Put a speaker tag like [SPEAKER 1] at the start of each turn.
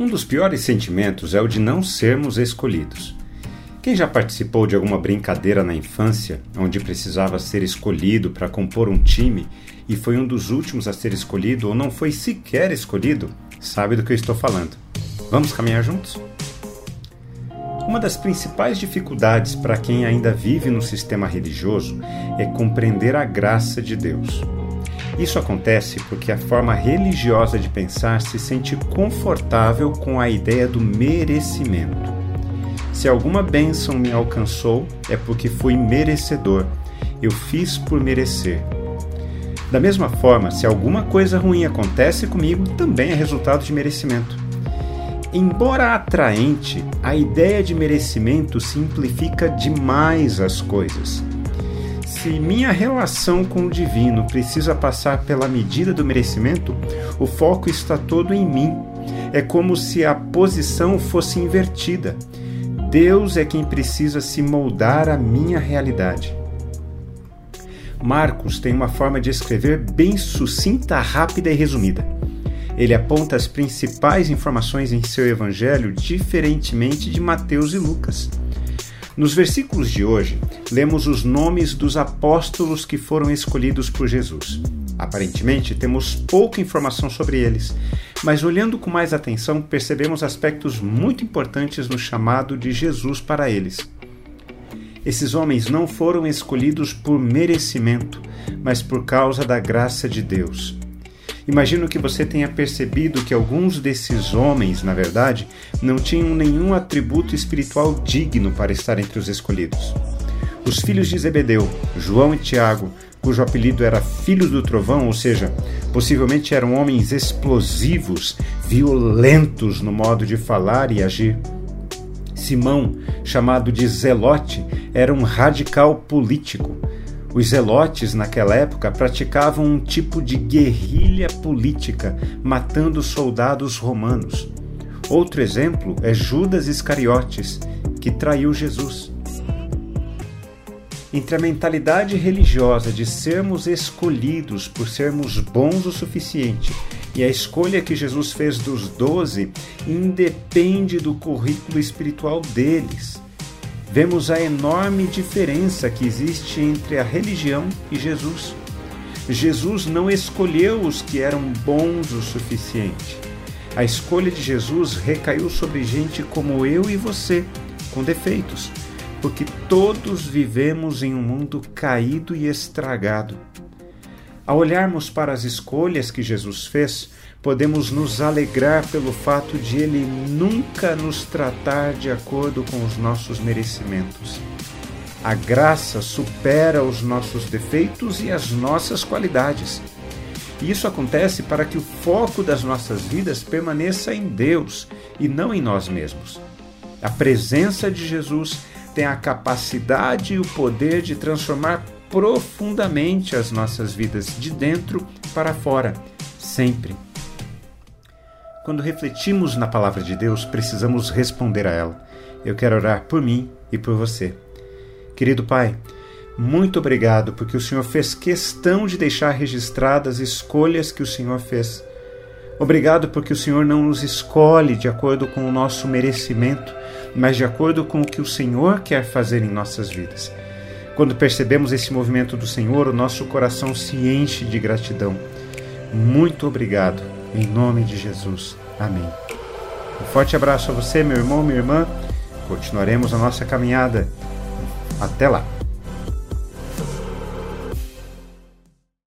[SPEAKER 1] Um dos piores sentimentos é o de não sermos escolhidos. Quem já participou de alguma brincadeira na infância, onde precisava ser escolhido para compor um time e foi um dos últimos a ser escolhido ou não foi sequer escolhido, sabe do que eu estou falando. Vamos caminhar juntos? Uma das principais dificuldades para quem ainda vive no sistema religioso é compreender a graça de Deus. Isso acontece porque a forma religiosa de pensar se sente confortável com a ideia do merecimento. Se alguma bênção me alcançou, é porque fui merecedor. Eu fiz por merecer. Da mesma forma, se alguma coisa ruim acontece comigo, também é resultado de merecimento. Embora atraente, a ideia de merecimento simplifica demais as coisas. Se minha relação com o divino precisa passar pela medida do merecimento, o foco está todo em mim. É como se a posição fosse invertida. Deus é quem precisa se moldar à minha realidade. Marcos tem uma forma de escrever bem sucinta, rápida e resumida. Ele aponta as principais informações em seu evangelho, diferentemente de Mateus e Lucas. Nos versículos de hoje, lemos os nomes dos apóstolos que foram escolhidos por Jesus. Aparentemente, temos pouca informação sobre eles, mas olhando com mais atenção, percebemos aspectos muito importantes no chamado de Jesus para eles. Esses homens não foram escolhidos por merecimento, mas por causa da graça de Deus. Imagino que você tenha percebido que alguns desses homens, na verdade, não tinham nenhum atributo espiritual digno para estar entre os escolhidos. Os filhos de Zebedeu, João e Tiago, cujo apelido era Filhos do Trovão, ou seja, possivelmente eram homens explosivos, violentos no modo de falar e agir. Simão, chamado de Zelote, era um radical político os zelotes, naquela época, praticavam um tipo de guerrilha política, matando soldados romanos. Outro exemplo é Judas Iscariotes, que traiu Jesus. Entre a mentalidade religiosa de sermos escolhidos por sermos bons o suficiente e a escolha que Jesus fez dos doze, independe do currículo espiritual deles vemos a enorme diferença que existe entre a religião e Jesus. Jesus não escolheu os que eram bons o suficiente. A escolha de Jesus recaiu sobre gente como eu e você, com defeitos, porque todos vivemos em um mundo caído e estragado. Ao olharmos para as escolhas que Jesus fez, podemos nos alegrar pelo fato de Ele nunca nos tratar de acordo com os nossos merecimentos. A graça supera os nossos defeitos e as nossas qualidades. E isso acontece para que o foco das nossas vidas permaneça em Deus e não em nós mesmos. A presença de Jesus tem a capacidade e o poder de transformar profundamente as nossas vidas de dentro para fora, sempre. Quando refletimos na palavra de Deus, precisamos responder a ela. Eu quero orar por mim e por você. Querido Pai, muito obrigado porque o Senhor fez questão de deixar registradas as escolhas que o Senhor fez. Obrigado porque o Senhor não nos escolhe de acordo com o nosso merecimento, mas de acordo com o que o Senhor quer fazer em nossas vidas. Quando percebemos esse movimento do Senhor, o nosso coração se enche de gratidão. Muito obrigado, em nome de Jesus. Amém. Um forte abraço a você, meu irmão, minha irmã. Continuaremos a nossa caminhada. Até lá!